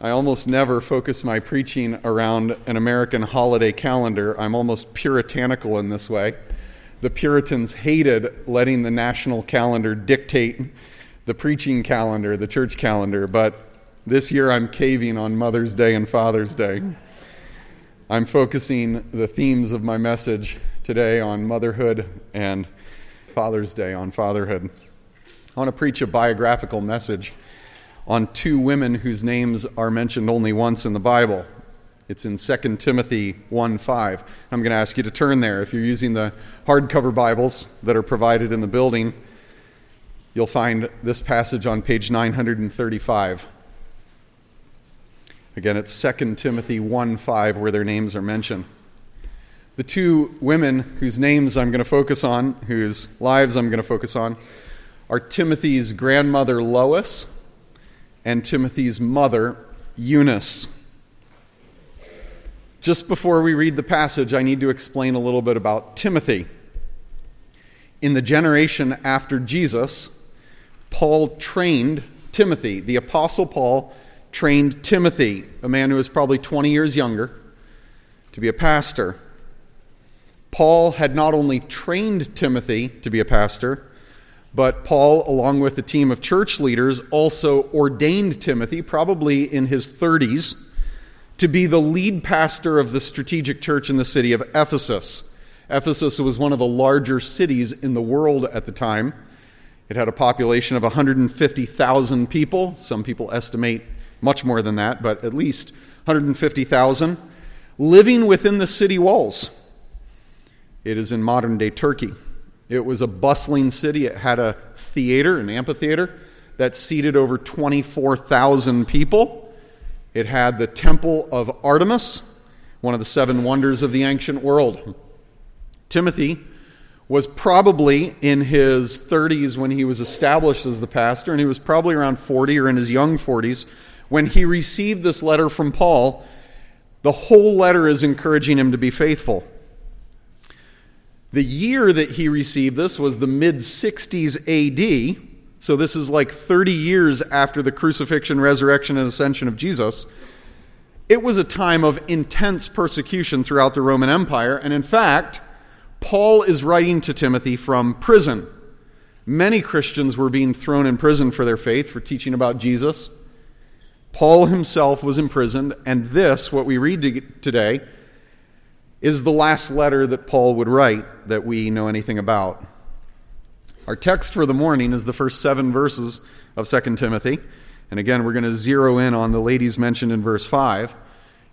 I almost never focus my preaching around an American holiday calendar. I'm almost puritanical in this way. The Puritans hated letting the national calendar dictate the preaching calendar, the church calendar, but this year I'm caving on Mother's Day and Father's Day. I'm focusing the themes of my message today on motherhood and Father's Day on fatherhood. I want to preach a biographical message on two women whose names are mentioned only once in the Bible. It's in 2 Timothy 1:5. I'm going to ask you to turn there. If you're using the hardcover Bibles that are provided in the building, you'll find this passage on page 935. Again, it's 2 Timothy 1:5 where their names are mentioned. The two women whose names I'm going to focus on, whose lives I'm going to focus on, are Timothy's grandmother Lois and Timothy's mother, Eunice. Just before we read the passage, I need to explain a little bit about Timothy. In the generation after Jesus, Paul trained Timothy. The Apostle Paul trained Timothy, a man who was probably 20 years younger, to be a pastor. Paul had not only trained Timothy to be a pastor, but Paul, along with a team of church leaders, also ordained Timothy, probably in his 30s, to be the lead pastor of the strategic church in the city of Ephesus. Ephesus was one of the larger cities in the world at the time. It had a population of 150,000 people. Some people estimate much more than that, but at least 150,000 living within the city walls. It is in modern day Turkey. It was a bustling city. It had a theater, an amphitheater, that seated over 24,000 people. It had the Temple of Artemis, one of the seven wonders of the ancient world. Timothy was probably in his 30s when he was established as the pastor, and he was probably around 40 or in his young 40s when he received this letter from Paul. The whole letter is encouraging him to be faithful. The year that he received this was the mid 60s AD. So this is like 30 years after the crucifixion, resurrection, and ascension of Jesus. It was a time of intense persecution throughout the Roman Empire. And in fact, Paul is writing to Timothy from prison. Many Christians were being thrown in prison for their faith, for teaching about Jesus. Paul himself was imprisoned, and this, what we read today, is the last letter that Paul would write that we know anything about. Our text for the morning is the first seven verses of 2 Timothy. And again, we're going to zero in on the ladies mentioned in verse 5.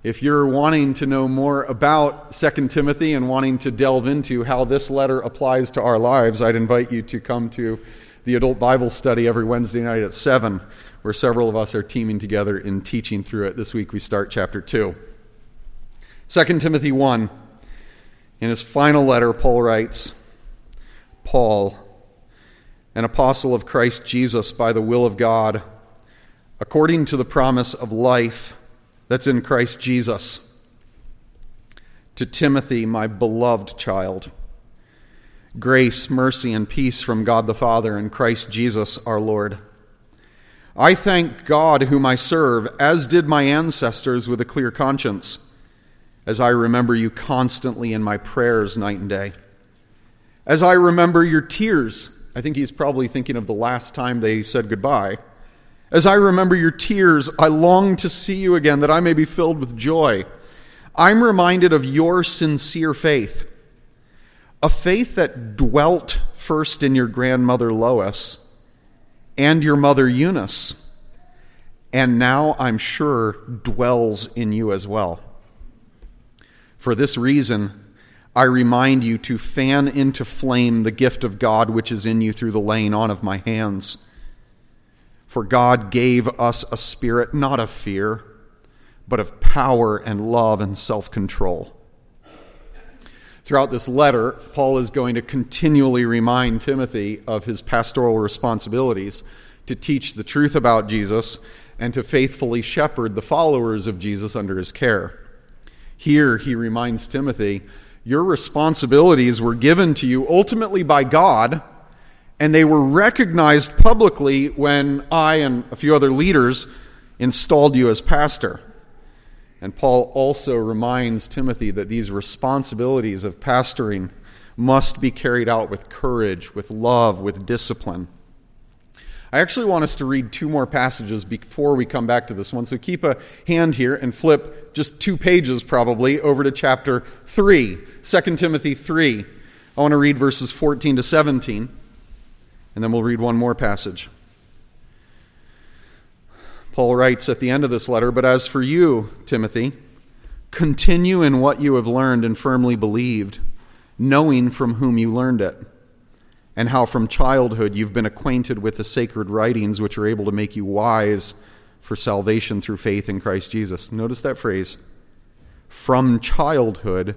If you're wanting to know more about 2 Timothy and wanting to delve into how this letter applies to our lives, I'd invite you to come to the adult Bible study every Wednesday night at 7, where several of us are teaming together in teaching through it. This week we start chapter 2. 2 Timothy 1. In his final letter, Paul writes Paul, an apostle of Christ Jesus by the will of God, according to the promise of life that's in Christ Jesus. To Timothy, my beloved child, grace, mercy, and peace from God the Father and Christ Jesus our Lord. I thank God, whom I serve, as did my ancestors with a clear conscience as I remember you constantly in my prayers night and day. As I remember your tears, I think he's probably thinking of the last time they said goodbye. As I remember your tears, I long to see you again that I may be filled with joy. I'm reminded of your sincere faith, a faith that dwelt first in your grandmother Lois and your mother Eunice, and now I'm sure dwells in you as well. For this reason, I remind you to fan into flame the gift of God which is in you through the laying on of my hands. For God gave us a spirit not of fear, but of power and love and self control. Throughout this letter, Paul is going to continually remind Timothy of his pastoral responsibilities to teach the truth about Jesus and to faithfully shepherd the followers of Jesus under his care. Here, he reminds Timothy, your responsibilities were given to you ultimately by God, and they were recognized publicly when I and a few other leaders installed you as pastor. And Paul also reminds Timothy that these responsibilities of pastoring must be carried out with courage, with love, with discipline. I actually want us to read two more passages before we come back to this one. So keep a hand here and flip just two pages probably over to chapter 3, 2 Timothy 3. I want to read verses 14 to 17, and then we'll read one more passage. Paul writes at the end of this letter, But as for you, Timothy, continue in what you have learned and firmly believed, knowing from whom you learned it and how from childhood you've been acquainted with the sacred writings which are able to make you wise for salvation through faith in Christ Jesus. Notice that phrase. From childhood,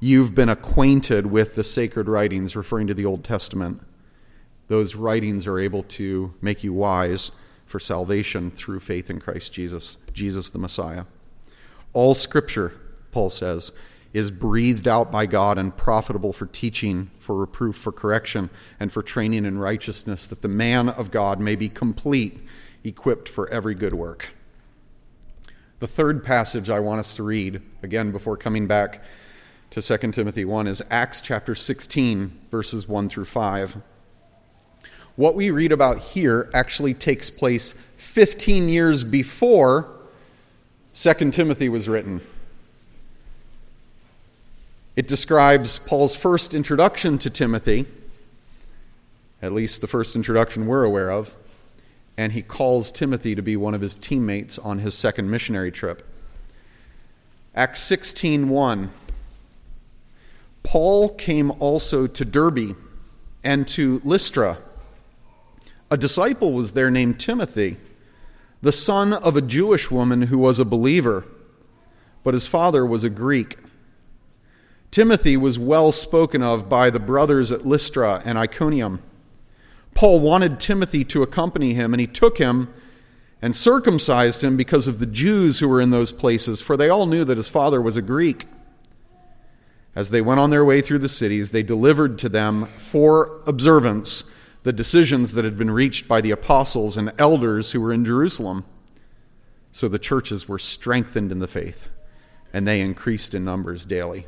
you've been acquainted with the sacred writings, referring to the Old Testament. Those writings are able to make you wise for salvation through faith in Christ Jesus, Jesus the Messiah. All scripture, Paul says, is breathed out by God and profitable for teaching, for reproof, for correction, and for training in righteousness, that the man of God may be complete, equipped for every good work. The third passage I want us to read, again before coming back to 2 Timothy 1, is Acts chapter 16, verses 1 through 5. What we read about here actually takes place 15 years before 2 Timothy was written. It describes Paul's first introduction to Timothy, at least the first introduction we're aware of, and he calls Timothy to be one of his teammates on his second missionary trip. Acts 16:1 Paul came also to Derbe and to Lystra. A disciple was there named Timothy, the son of a Jewish woman who was a believer, but his father was a Greek. Timothy was well spoken of by the brothers at Lystra and Iconium. Paul wanted Timothy to accompany him, and he took him and circumcised him because of the Jews who were in those places, for they all knew that his father was a Greek. As they went on their way through the cities, they delivered to them for observance the decisions that had been reached by the apostles and elders who were in Jerusalem. So the churches were strengthened in the faith, and they increased in numbers daily.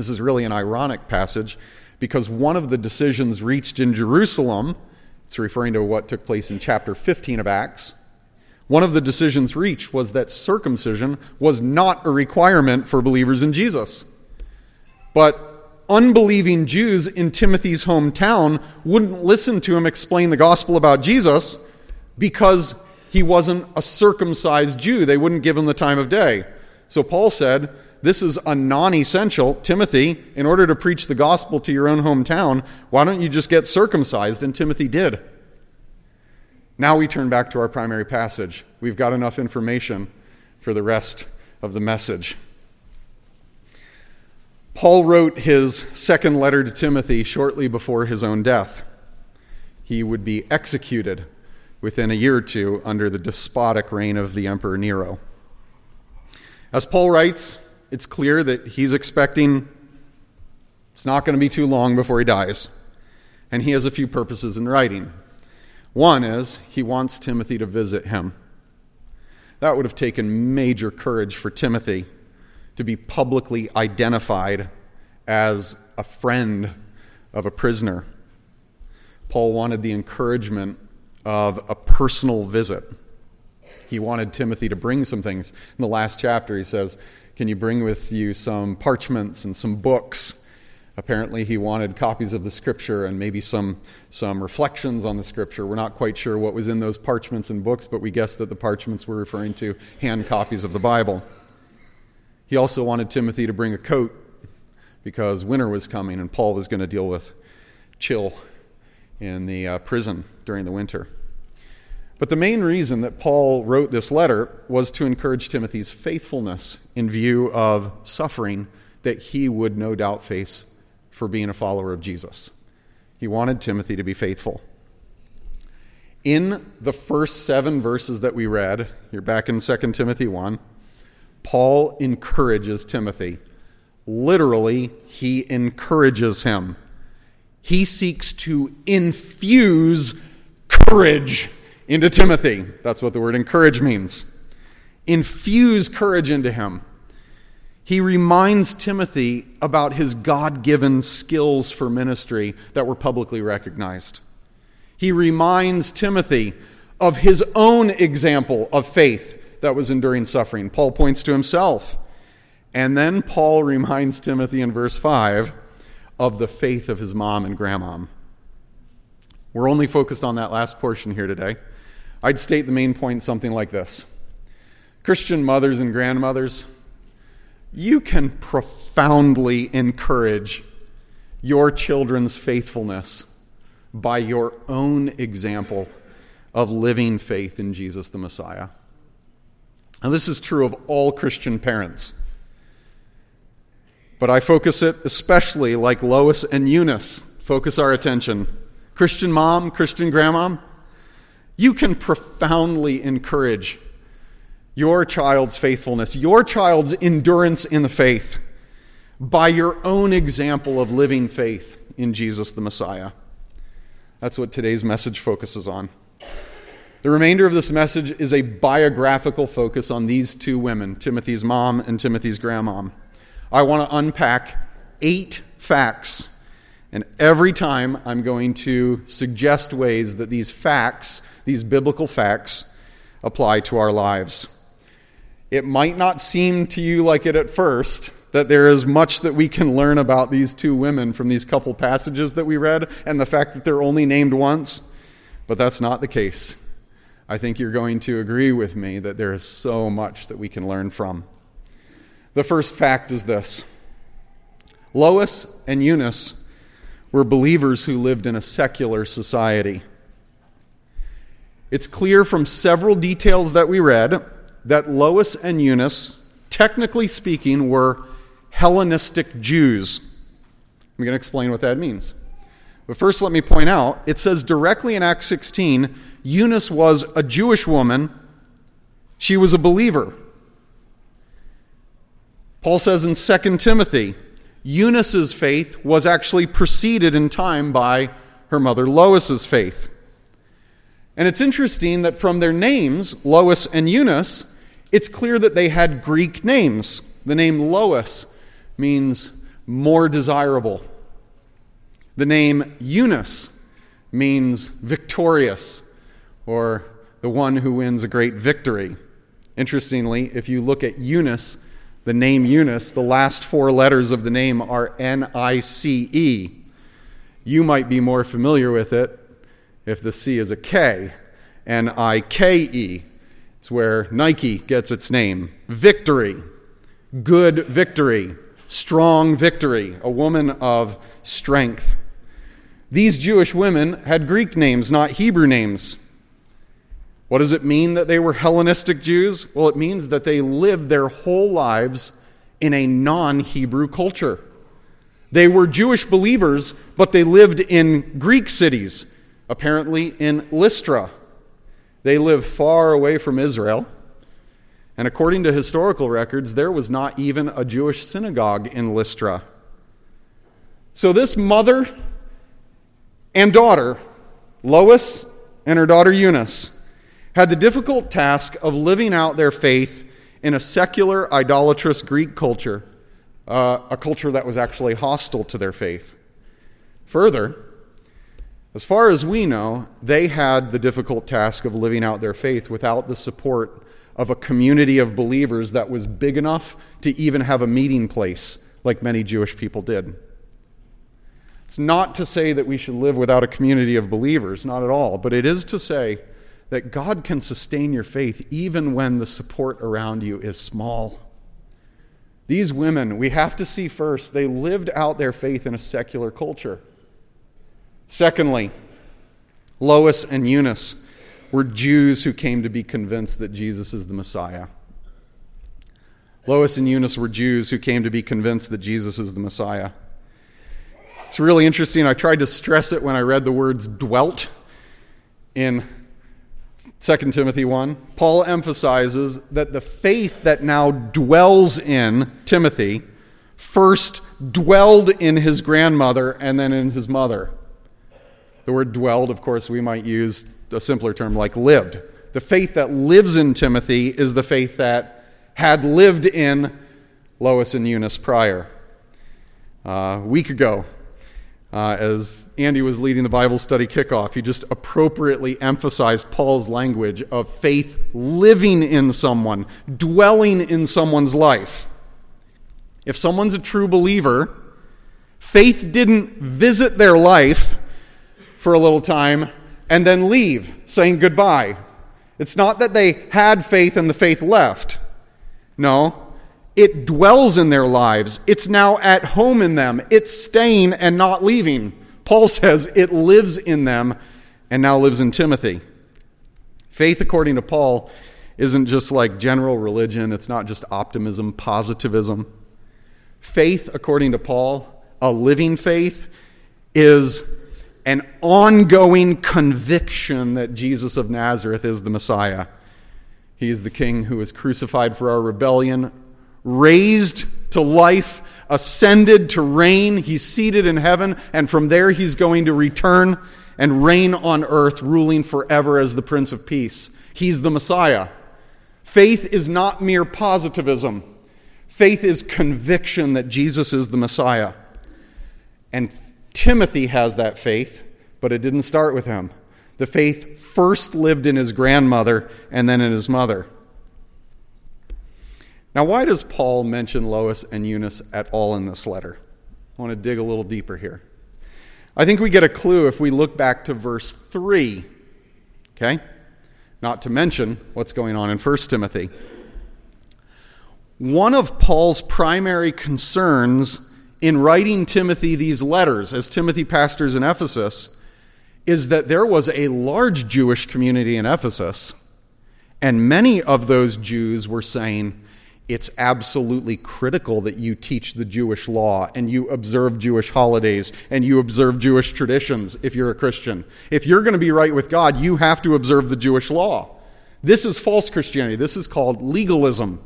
This is really an ironic passage because one of the decisions reached in Jerusalem, it's referring to what took place in chapter 15 of Acts, one of the decisions reached was that circumcision was not a requirement for believers in Jesus. But unbelieving Jews in Timothy's hometown wouldn't listen to him explain the gospel about Jesus because he wasn't a circumcised Jew. They wouldn't give him the time of day. So Paul said, this is a non essential. Timothy, in order to preach the gospel to your own hometown, why don't you just get circumcised? And Timothy did. Now we turn back to our primary passage. We've got enough information for the rest of the message. Paul wrote his second letter to Timothy shortly before his own death. He would be executed within a year or two under the despotic reign of the Emperor Nero. As Paul writes, it's clear that he's expecting it's not going to be too long before he dies. And he has a few purposes in writing. One is he wants Timothy to visit him. That would have taken major courage for Timothy to be publicly identified as a friend of a prisoner. Paul wanted the encouragement of a personal visit. He wanted Timothy to bring some things. In the last chapter, he says, can you bring with you some parchments and some books? Apparently, he wanted copies of the scripture and maybe some, some reflections on the scripture. We're not quite sure what was in those parchments and books, but we guess that the parchments were referring to hand copies of the Bible. He also wanted Timothy to bring a coat because winter was coming and Paul was going to deal with chill in the uh, prison during the winter. But the main reason that Paul wrote this letter was to encourage Timothy's faithfulness in view of suffering that he would no doubt face for being a follower of Jesus. He wanted Timothy to be faithful. In the first seven verses that we read, you're back in 2 Timothy 1, Paul encourages Timothy. Literally, he encourages him. He seeks to infuse courage into Timothy. That's what the word encourage means. Infuse courage into him. He reminds Timothy about his God given skills for ministry that were publicly recognized. He reminds Timothy of his own example of faith that was enduring suffering. Paul points to himself. And then Paul reminds Timothy in verse 5 of the faith of his mom and grandmom. We're only focused on that last portion here today. I'd state the main point something like this Christian mothers and grandmothers, you can profoundly encourage your children's faithfulness by your own example of living faith in Jesus the Messiah. And this is true of all Christian parents. But I focus it especially like Lois and Eunice focus our attention. Christian mom, Christian grandmom, you can profoundly encourage your child's faithfulness, your child's endurance in the faith by your own example of living faith in Jesus the Messiah. That's what today's message focuses on. The remainder of this message is a biographical focus on these two women, Timothy's mom and Timothy's grandmom. I want to unpack eight facts, and every time I'm going to suggest ways that these facts, these biblical facts, apply to our lives. It might not seem to you like it at first that there is much that we can learn about these two women from these couple passages that we read and the fact that they're only named once, but that's not the case. I think you're going to agree with me that there is so much that we can learn from. The first fact is this Lois and Eunice were believers who lived in a secular society. It's clear from several details that we read that Lois and Eunice, technically speaking, were Hellenistic Jews. I'm going to explain what that means. But first, let me point out it says directly in Acts 16 Eunice was a Jewish woman, she was a believer. Paul says in 2 Timothy, Eunice's faith was actually preceded in time by her mother Lois's faith. And it's interesting that from their names, Lois and Eunice, it's clear that they had Greek names. The name Lois means more desirable. The name Eunice means victorious or the one who wins a great victory. Interestingly, if you look at Eunice, the name Eunice, the last four letters of the name are N I C E. You might be more familiar with it if the C is a K, N I K E. It's where Nike gets its name. Victory, good victory, strong victory, a woman of strength. These Jewish women had Greek names, not Hebrew names. What does it mean that they were Hellenistic Jews? Well, it means that they lived their whole lives in a non Hebrew culture. They were Jewish believers, but they lived in Greek cities, apparently in Lystra. They lived far away from Israel. And according to historical records, there was not even a Jewish synagogue in Lystra. So, this mother and daughter, Lois and her daughter Eunice, had the difficult task of living out their faith in a secular, idolatrous Greek culture, uh, a culture that was actually hostile to their faith. Further, as far as we know, they had the difficult task of living out their faith without the support of a community of believers that was big enough to even have a meeting place like many Jewish people did. It's not to say that we should live without a community of believers, not at all, but it is to say that God can sustain your faith even when the support around you is small. These women, we have to see first, they lived out their faith in a secular culture. Secondly, Lois and Eunice were Jews who came to be convinced that Jesus is the Messiah. Lois and Eunice were Jews who came to be convinced that Jesus is the Messiah. It's really interesting. I tried to stress it when I read the words dwelt in 2 Timothy 1, Paul emphasizes that the faith that now dwells in Timothy first dwelled in his grandmother and then in his mother. The word dwelled, of course, we might use a simpler term, like lived. The faith that lives in Timothy is the faith that had lived in Lois and Eunice prior. Uh, a week ago, uh, as Andy was leading the Bible study kickoff, he just appropriately emphasized Paul's language of faith living in someone, dwelling in someone's life. If someone's a true believer, faith didn't visit their life for a little time and then leave, saying goodbye. It's not that they had faith and the faith left. No, it dwells in their lives. It's now at home in them. It's staying and not leaving. Paul says it lives in them and now lives in Timothy. Faith, according to Paul, isn't just like general religion, it's not just optimism, positivism. Faith, according to Paul, a living faith, is an ongoing conviction that Jesus of Nazareth is the Messiah. He is the King who was crucified for our rebellion, raised to life, ascended to reign. He's seated in heaven, and from there he's going to return and reign on earth, ruling forever as the Prince of Peace. He's the Messiah. Faith is not mere positivism, faith is conviction that Jesus is the Messiah. And Timothy has that faith, but it didn't start with him. The faith first lived in his grandmother and then in his mother. Now, why does Paul mention Lois and Eunice at all in this letter? I want to dig a little deeper here. I think we get a clue if we look back to verse 3. Okay? Not to mention what's going on in 1 Timothy. One of Paul's primary concerns in writing Timothy these letters, as Timothy pastors in Ephesus, is that there was a large Jewish community in Ephesus, and many of those Jews were saying, it's absolutely critical that you teach the Jewish law and you observe Jewish holidays and you observe Jewish traditions if you're a Christian. If you're going to be right with God, you have to observe the Jewish law. This is false Christianity. This is called legalism.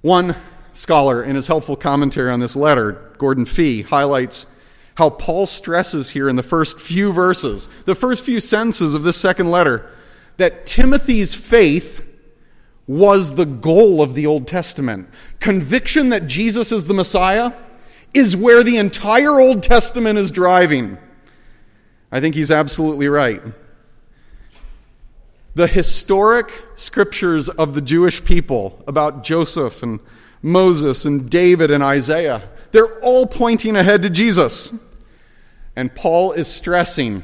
One scholar, in his helpful commentary on this letter, Gordon Fee, highlights how Paul stresses here in the first few verses, the first few sentences of this second letter, that Timothy's faith was the goal of the Old Testament. Conviction that Jesus is the Messiah is where the entire Old Testament is driving. I think he's absolutely right. The historic scriptures of the Jewish people about Joseph and Moses and David and Isaiah, they're all pointing ahead to Jesus. And Paul is stressing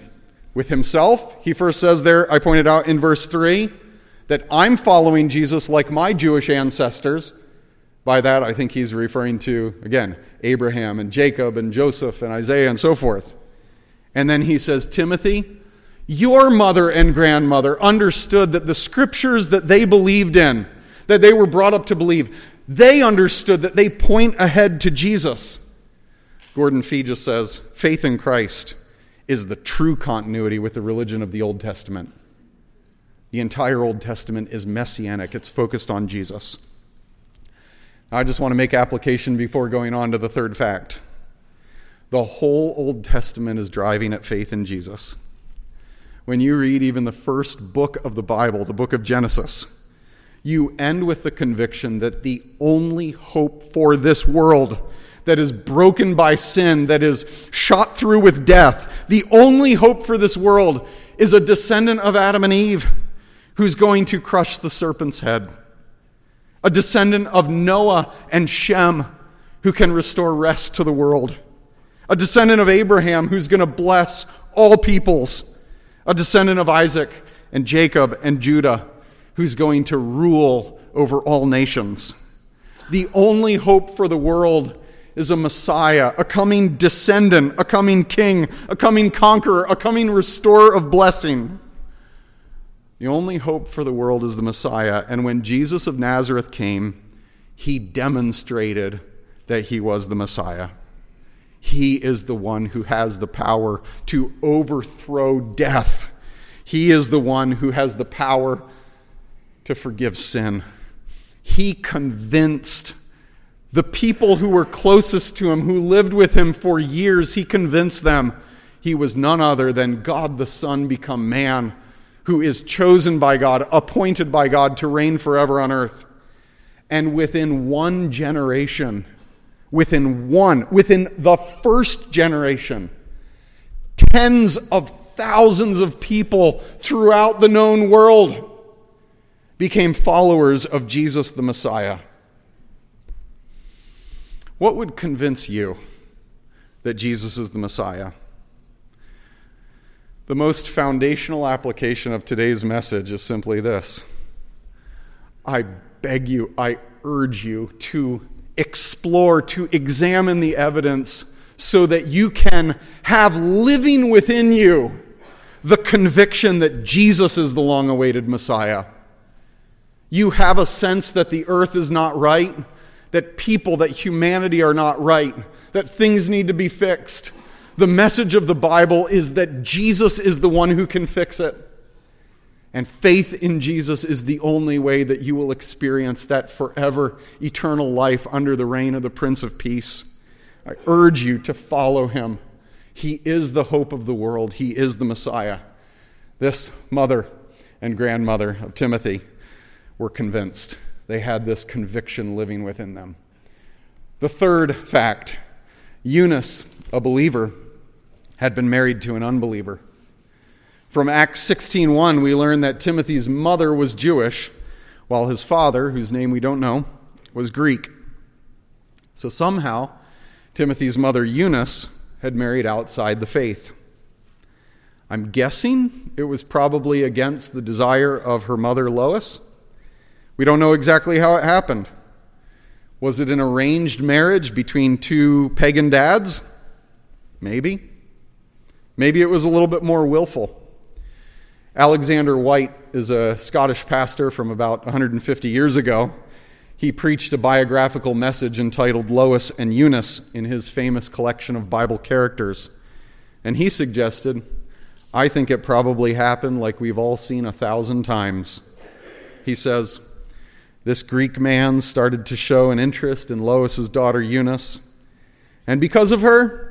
with himself. He first says there, I pointed out in verse 3, that I'm following Jesus like my Jewish ancestors. By that, I think he's referring to, again, Abraham and Jacob and Joseph and Isaiah and so forth. And then he says, Timothy, your mother and grandmother understood that the scriptures that they believed in, that they were brought up to believe, they understood that they point ahead to Jesus. Gordon Fee just says, faith in Christ is the true continuity with the religion of the Old Testament. The entire Old Testament is messianic, it's focused on Jesus. I just want to make application before going on to the third fact. The whole Old Testament is driving at faith in Jesus. When you read even the first book of the Bible, the book of Genesis, you end with the conviction that the only hope for this world that is broken by sin, that is shot through with death, the only hope for this world is a descendant of Adam and Eve who's going to crush the serpent's head, a descendant of Noah and Shem who can restore rest to the world, a descendant of Abraham who's going to bless all peoples, a descendant of Isaac and Jacob and Judah who's going to rule over all nations. The only hope for the world is a Messiah, a coming descendant, a coming king, a coming conqueror, a coming restorer of blessing. The only hope for the world is the Messiah. And when Jesus of Nazareth came, he demonstrated that he was the Messiah. He is the one who has the power to overthrow death. He is the one who has the power to forgive sin. He convinced the people who were closest to him, who lived with him for years, he convinced them he was none other than God the Son become man, who is chosen by God, appointed by God to reign forever on earth. And within one generation, within one, within the first generation, tens of thousands of people throughout the known world became followers of Jesus the Messiah. What would convince you that Jesus is the Messiah? The most foundational application of today's message is simply this I beg you, I urge you to explore, to examine the evidence so that you can have living within you the conviction that Jesus is the long awaited Messiah. You have a sense that the earth is not right, that people, that humanity are not right, that things need to be fixed. The message of the Bible is that Jesus is the one who can fix it. And faith in Jesus is the only way that you will experience that forever eternal life under the reign of the Prince of Peace. I urge you to follow him. He is the hope of the world, he is the Messiah. This mother and grandmother of Timothy were convinced. They had this conviction living within them. The third fact Eunice, a believer, had been married to an unbeliever. From Acts 16:1 we learn that Timothy's mother was Jewish while his father, whose name we don't know, was Greek. So somehow Timothy's mother Eunice had married outside the faith. I'm guessing it was probably against the desire of her mother Lois. We don't know exactly how it happened. Was it an arranged marriage between two pagan dads? Maybe. Maybe it was a little bit more willful. Alexander Whyte is a Scottish pastor from about 150 years ago. He preached a biographical message entitled Lois and Eunice in his famous collection of Bible characters. And he suggested, I think it probably happened like we've all seen a thousand times. He says, This Greek man started to show an interest in Lois's daughter Eunice, and because of her,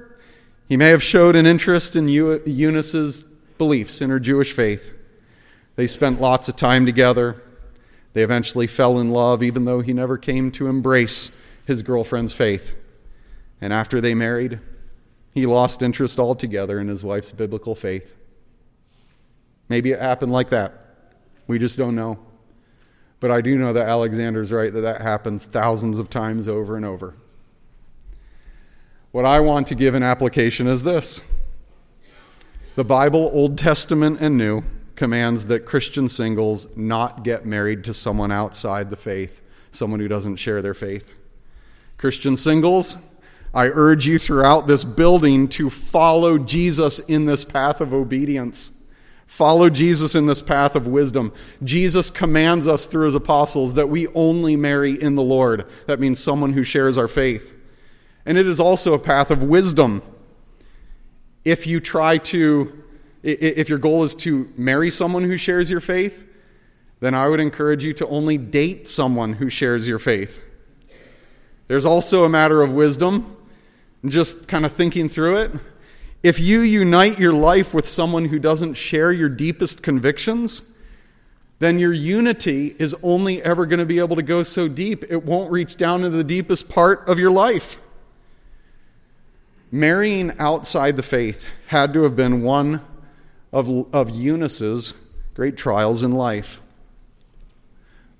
he may have showed an interest in Eunice's beliefs in her Jewish faith. They spent lots of time together. They eventually fell in love, even though he never came to embrace his girlfriend's faith. And after they married, he lost interest altogether in his wife's biblical faith. Maybe it happened like that. We just don't know. But I do know that Alexander's right that that happens thousands of times over and over. What I want to give an application is this The Bible, Old Testament and New, commands that Christian singles not get married to someone outside the faith, someone who doesn't share their faith. Christian singles, I urge you throughout this building to follow Jesus in this path of obedience. Follow Jesus in this path of wisdom. Jesus commands us through his apostles that we only marry in the Lord. That means someone who shares our faith. And it is also a path of wisdom. If you try to, if your goal is to marry someone who shares your faith, then I would encourage you to only date someone who shares your faith. There's also a matter of wisdom, just kind of thinking through it. If you unite your life with someone who doesn't share your deepest convictions, then your unity is only ever going to be able to go so deep, it won't reach down into the deepest part of your life. Marrying outside the faith had to have been one of, of Eunice's great trials in life.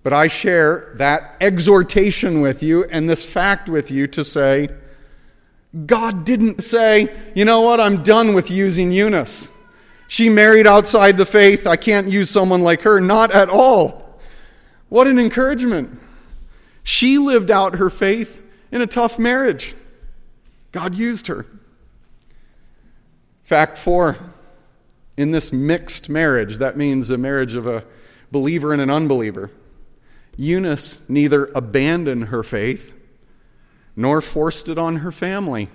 But I share that exhortation with you and this fact with you to say, God didn't say, you know what, I'm done with using Eunice. She married outside the faith. I can't use someone like her. Not at all. What an encouragement. She lived out her faith in a tough marriage. God used her. Fact four in this mixed marriage, that means a marriage of a believer and an unbeliever, Eunice neither abandoned her faith nor forced it on her family.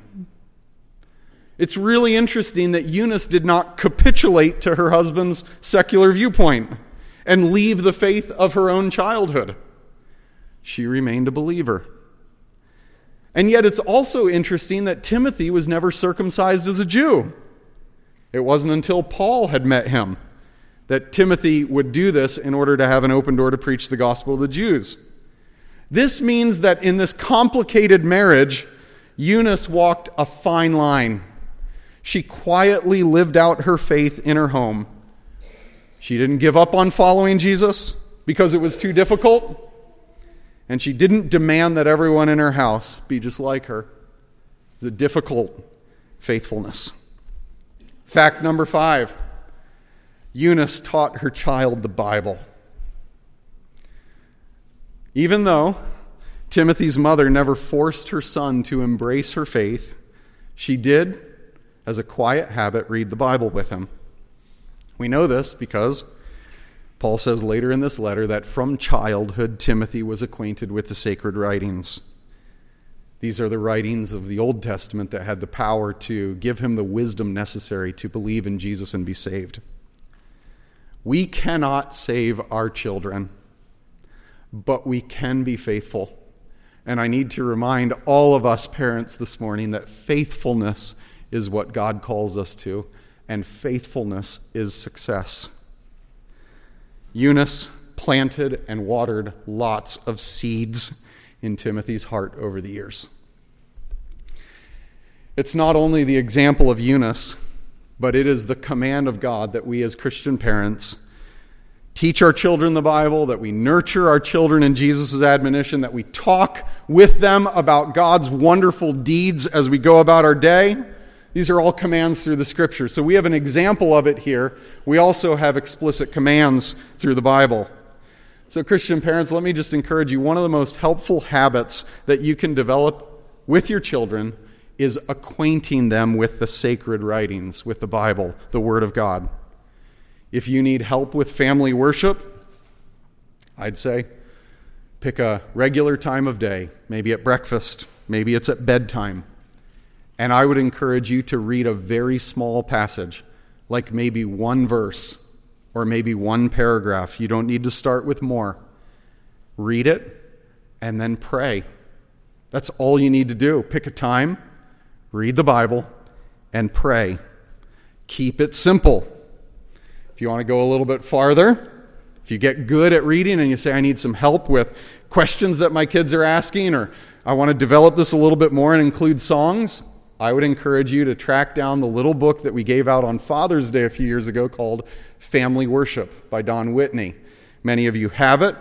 It's really interesting that Eunice did not capitulate to her husband's secular viewpoint and leave the faith of her own childhood. She remained a believer. And yet, it's also interesting that Timothy was never circumcised as a Jew. It wasn't until Paul had met him that Timothy would do this in order to have an open door to preach the gospel to the Jews. This means that in this complicated marriage, Eunice walked a fine line. She quietly lived out her faith in her home. She didn't give up on following Jesus because it was too difficult. And she didn't demand that everyone in her house be just like her. It's a difficult faithfulness. Fact number five Eunice taught her child the Bible. Even though Timothy's mother never forced her son to embrace her faith, she did, as a quiet habit, read the Bible with him. We know this because Paul says later in this letter that from childhood Timothy was acquainted with the sacred writings. These are the writings of the Old Testament that had the power to give him the wisdom necessary to believe in Jesus and be saved. We cannot save our children, but we can be faithful. And I need to remind all of us parents this morning that faithfulness is what God calls us to, and faithfulness is success. Eunice planted and watered lots of seeds in Timothy's heart over the years. It's not only the example of Eunice, but it is the command of God that we as Christian parents teach our children the Bible, that we nurture our children in Jesus' admonition, that we talk with them about God's wonderful deeds as we go about our day these are all commands through the scripture. So we have an example of it here. We also have explicit commands through the Bible. So, Christian parents, let me just encourage you one of the most helpful habits that you can develop with your children is acquainting them with the sacred writings, with the Bible, the Word of God. If you need help with family worship, I'd say pick a regular time of day, maybe at breakfast, maybe it's at bedtime. And I would encourage you to read a very small passage, like maybe one verse or maybe one paragraph. You don't need to start with more. Read it and then pray. That's all you need to do. Pick a time, read the Bible, and pray. Keep it simple. If you want to go a little bit farther, if you get good at reading and you say, I need some help with questions that my kids are asking, or I want to develop this a little bit more and include songs, I would encourage you to track down the little book that we gave out on Father's Day a few years ago called Family Worship by Don Whitney. Many of you have it.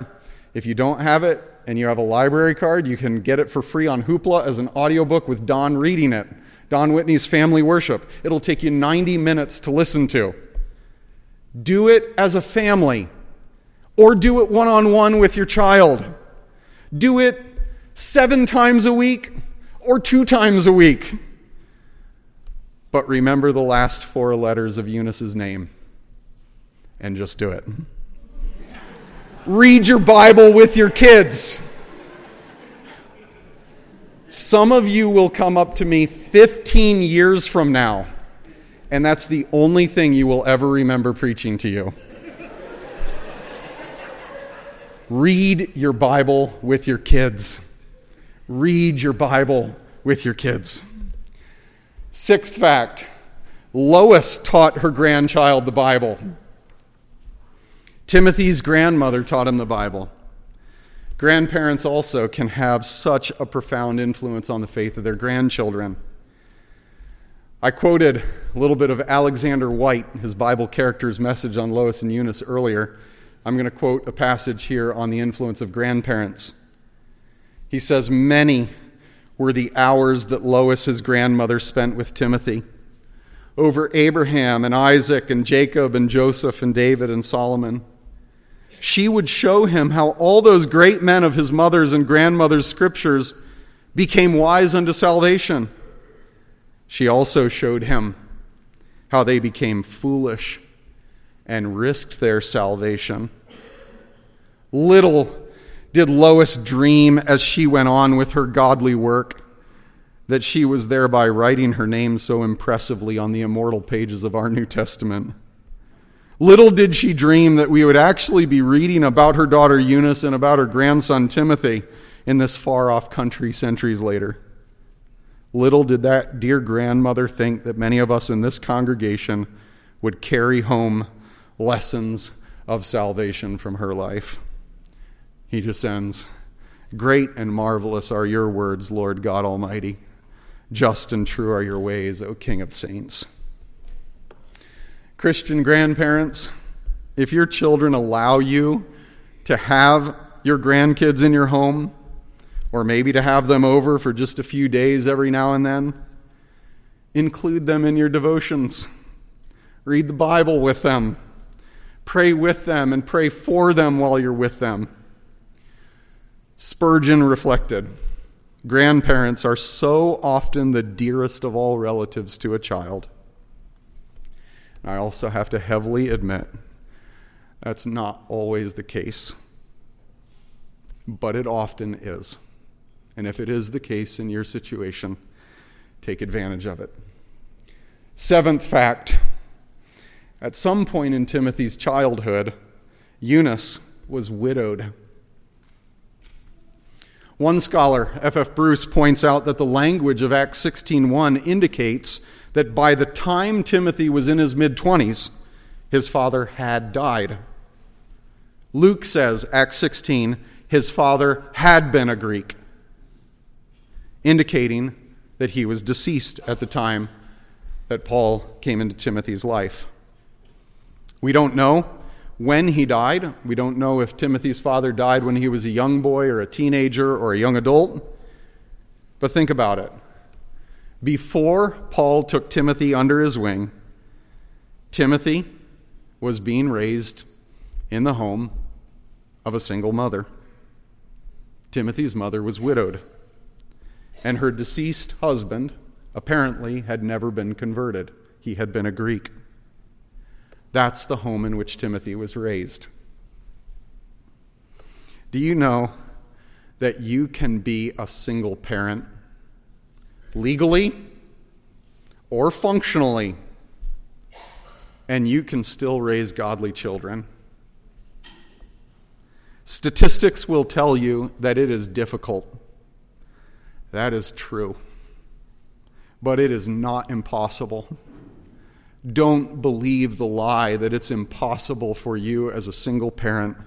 If you don't have it and you have a library card, you can get it for free on Hoopla as an audiobook with Don reading it. Don Whitney's Family Worship. It'll take you 90 minutes to listen to. Do it as a family, or do it one on one with your child. Do it seven times a week or two times a week. But remember the last four letters of Eunice's name and just do it. Read your Bible with your kids. Some of you will come up to me 15 years from now, and that's the only thing you will ever remember preaching to you. Read your Bible with your kids. Read your Bible with your kids. Sixth fact Lois taught her grandchild the Bible. Timothy's grandmother taught him the Bible. Grandparents also can have such a profound influence on the faith of their grandchildren. I quoted a little bit of Alexander Whyte, his Bible character's message on Lois and Eunice earlier. I'm going to quote a passage here on the influence of grandparents. He says, Many were the hours that Lois, his grandmother, spent with Timothy. Over Abraham and Isaac and Jacob and Joseph and David and Solomon. She would show him how all those great men of his mother's and grandmother's scriptures became wise unto salvation. She also showed him how they became foolish and risked their salvation. Little did Lois dream as she went on with her godly work that she was thereby writing her name so impressively on the immortal pages of our New Testament. Little did she dream that we would actually be reading about her daughter Eunice and about her grandson Timothy in this far off country centuries later. Little did that dear grandmother think that many of us in this congregation would carry home lessons of salvation from her life. He just ends Great and marvelous are your words, Lord God Almighty. Just and true are your ways, O King of saints. Christian grandparents, if your children allow you to have your grandkids in your home, or maybe to have them over for just a few days every now and then, include them in your devotions. Read the Bible with them. Pray with them and pray for them while you're with them. Spurgeon reflected Grandparents are so often the dearest of all relatives to a child. I also have to heavily admit that's not always the case, but it often is. And if it is the case in your situation, take advantage of it. Seventh fact at some point in Timothy's childhood, Eunice was widowed. One scholar, F. F. Bruce, points out that the language of Acts 16:1 indicates that by the time Timothy was in his mid 20s, his father had died. Luke says, Acts 16, his father had been a Greek, indicating that he was deceased at the time that Paul came into Timothy's life. We don't know when he died. We don't know if Timothy's father died when he was a young boy or a teenager or a young adult. But think about it. Before Paul took Timothy under his wing, Timothy was being raised in the home of a single mother. Timothy's mother was widowed, and her deceased husband apparently had never been converted. He had been a Greek. That's the home in which Timothy was raised. Do you know that you can be a single parent legally or functionally, and you can still raise godly children? Statistics will tell you that it is difficult. That is true. But it is not impossible. Don't believe the lie that it's impossible for you as a single parent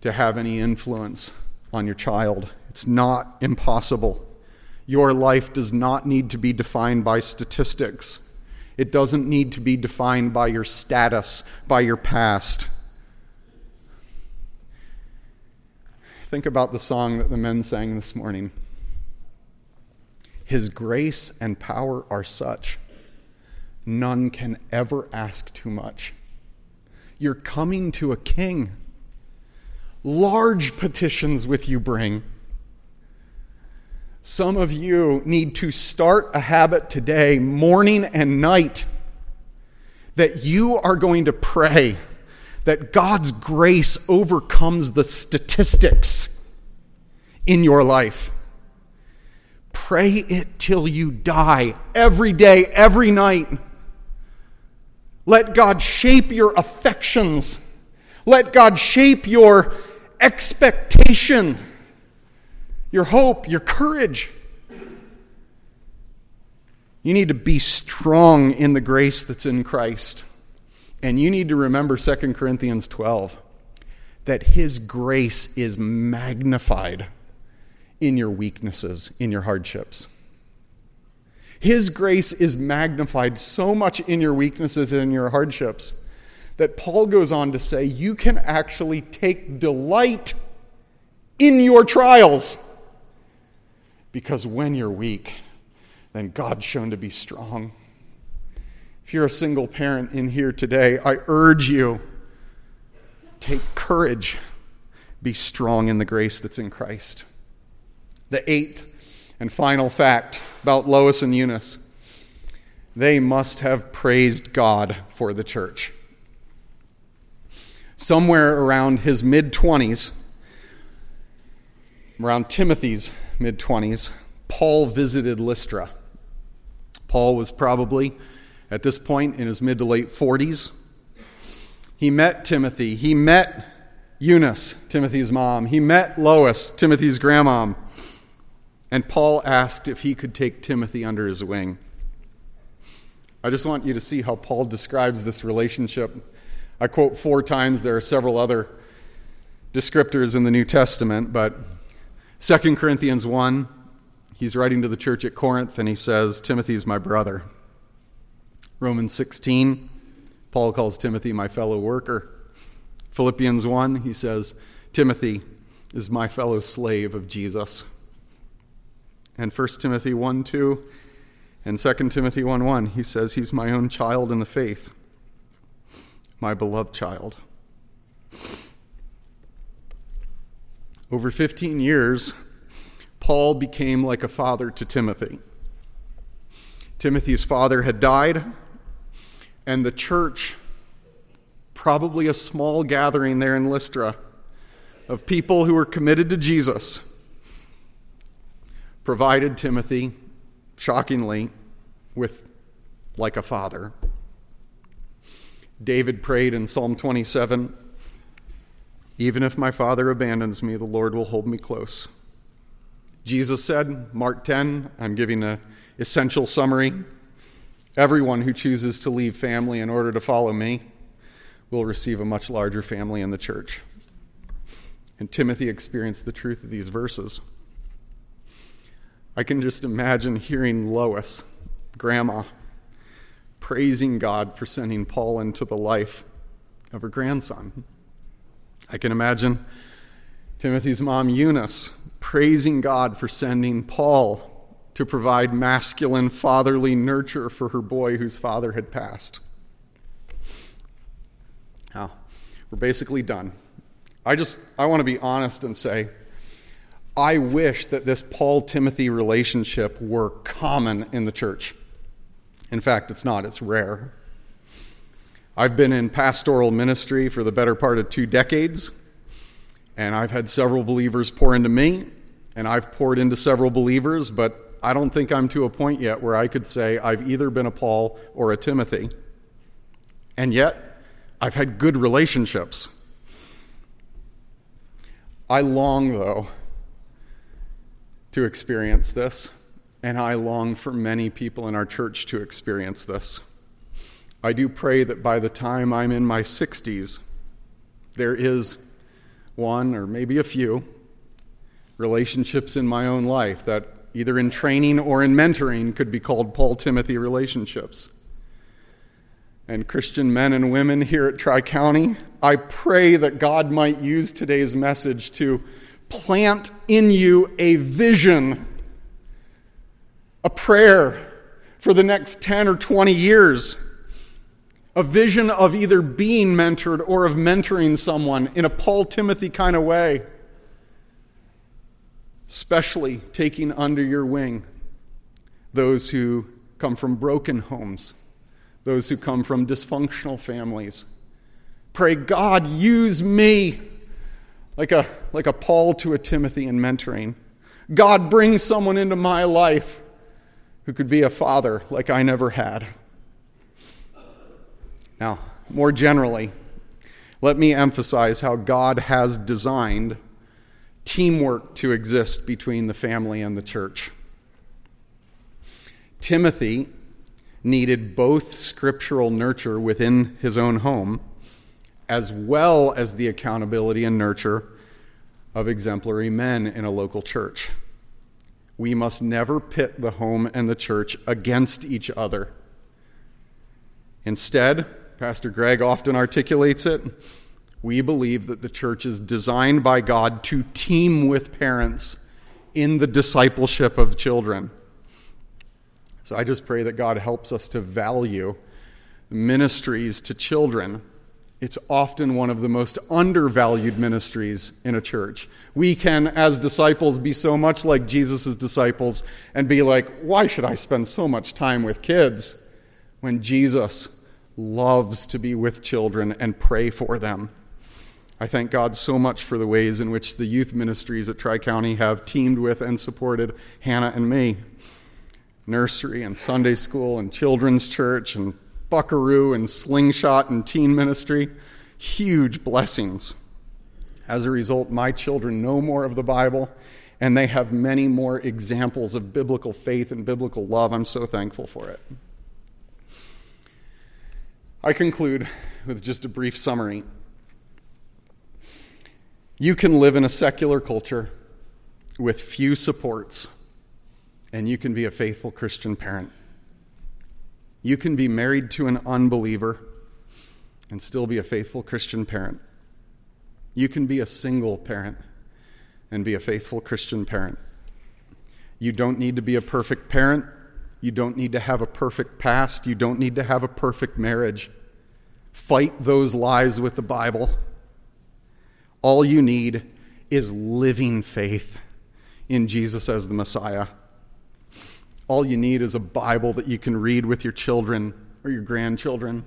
to have any influence on your child. It's not impossible. Your life does not need to be defined by statistics. It doesn't need to be defined by your status, by your past. Think about the song that the men sang this morning. His grace and power are such none can ever ask too much. You're coming to a king. Large petitions with you bring. Some of you need to start a habit today, morning and night, that you are going to pray that God's grace overcomes the statistics in your life. Pray it till you die, every day, every night. Let God shape your affections. Let God shape your expectation, your hope, your courage. You need to be strong in the grace that's in Christ. And you need to remember 2 Corinthians 12 that His grace is magnified in your weaknesses, in your hardships. His grace is magnified so much in your weaknesses and your hardships that Paul goes on to say you can actually take delight in your trials. Because when you're weak, then God's shown to be strong. If you're a single parent in here today, I urge you take courage, be strong in the grace that's in Christ. The eighth and final fact about Lois and Eunice they must have praised God for the church. Somewhere around his mid 20s, around Timothy's mid 20s, Paul visited Lystra. Paul was probably at this point in his mid to late 40s. He met Timothy. He met Eunice, Timothy's mom. He met Lois, Timothy's grandmom. And Paul asked if he could take Timothy under his wing. I just want you to see how Paul describes this relationship. I quote four times, there are several other descriptors in the New Testament, but 2 Corinthians 1, he's writing to the church at Corinth and he says, Timothy is my brother. Romans 16, Paul calls Timothy my fellow worker. Philippians 1, he says, Timothy is my fellow slave of Jesus. And 1 Timothy 1 2 and 2 Timothy 1 1, he says, He's my own child in the faith, my beloved child. Over 15 years, Paul became like a father to Timothy. Timothy's father had died, and the church, probably a small gathering there in Lystra of people who were committed to Jesus, provided Timothy, shockingly, with like a father. David prayed in Psalm 27 Even if my father abandons me, the Lord will hold me close. Jesus said, Mark 10, I'm giving an essential summary. Everyone who chooses to leave family in order to follow me will receive a much larger family in the church. And Timothy experienced the truth of these verses. I can just imagine hearing Lois, grandma, praising God for sending Paul into the life of her grandson. I can imagine Timothy's mom, Eunice, praising God for sending Paul to provide masculine fatherly nurture for her boy whose father had passed. Now, we're basically done. I just I want to be honest and say I wish that this Paul Timothy relationship were common in the church. In fact, it's not, it's rare. I've been in pastoral ministry for the better part of two decades, and I've had several believers pour into me, and I've poured into several believers, but I don't think I'm to a point yet where I could say I've either been a Paul or a Timothy. And yet, I've had good relationships. I long, though, to experience this, and I long for many people in our church to experience this. I do pray that by the time I'm in my 60s, there is one or maybe a few relationships in my own life that either in training or in mentoring could be called Paul Timothy relationships. And Christian men and women here at Tri County, I pray that God might use today's message to plant in you a vision, a prayer for the next 10 or 20 years, a vision of either being mentored or of mentoring someone in a Paul Timothy kind of way, especially taking under your wing those who come from broken homes, those who come from dysfunctional families. Pray, God, use me like a, like a Paul to a Timothy in mentoring. God brings someone into my life who could be a father like I never had. Now, more generally, let me emphasize how God has designed teamwork to exist between the family and the church. Timothy needed both scriptural nurture within his own home as well as the accountability and nurture of exemplary men in a local church. We must never pit the home and the church against each other. Instead, Pastor Greg often articulates it. We believe that the church is designed by God to team with parents in the discipleship of children. So I just pray that God helps us to value ministries to children it's often one of the most undervalued ministries in a church. We can, as disciples, be so much like Jesus' disciples and be like, why should I spend so much time with kids when Jesus loves to be with children and pray for them? I thank God so much for the ways in which the youth ministries at Tri County have teamed with and supported Hannah and me. Nursery and Sunday school and children's church and buckaroo and slingshot and teen ministry. Huge blessings. As a result, my children know more of the Bible And they have many more examples of biblical faith and biblical love. I'm so thankful for it. I conclude with just a brief summary. You can live in a secular culture with few supports, and you can be a faithful Christian parent. You can be married to an unbeliever and still be a faithful Christian parent. You can be a single parent and be a faithful Christian parent. You don't need to be a perfect parent. You don't need to have a perfect past. You don't need to have a perfect marriage. Fight those lies with the Bible. All you need is living faith in Jesus as the Messiah. All you need is a Bible that you can read with your children or your grandchildren.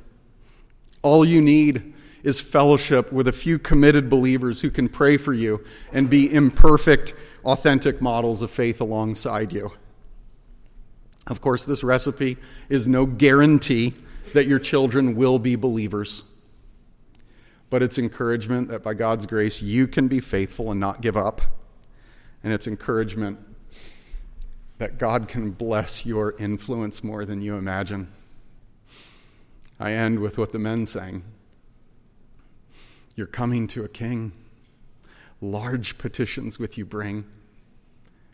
All you need is fellowship with a few committed believers who can pray for you and be imperfect, authentic models of faith alongside you. Of course, this recipe is no guarantee that your children will be believers, but it's encouragement that by God's grace you can be faithful and not give up. And it's encouragement that God can bless your influence more than you imagine. I end with what the men sang You're coming to a king. Large petitions with you bring,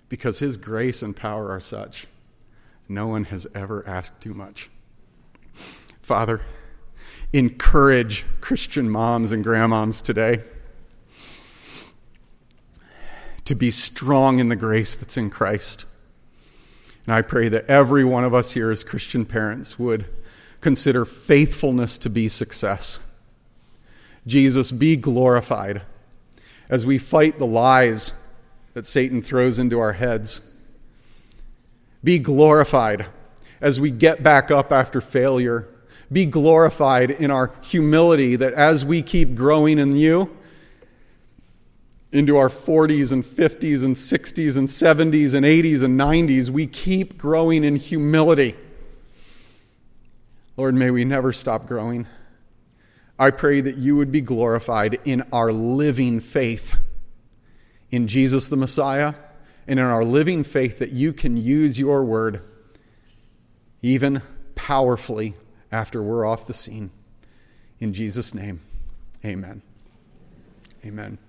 because his grace and power are such. No one has ever asked too much. Father, encourage Christian moms and grandmoms today to be strong in the grace that's in Christ. And I pray that every one of us here as Christian parents would consider faithfulness to be success. Jesus, be glorified as we fight the lies that Satan throws into our heads. Be glorified as we get back up after failure. Be glorified in our humility that as we keep growing in you, into our 40s and 50s and 60s and 70s and 80s and 90s, we keep growing in humility. Lord, may we never stop growing. I pray that you would be glorified in our living faith in Jesus the Messiah and in our living faith that you can use your word even powerfully after we're off the scene. In Jesus' name, amen. Amen.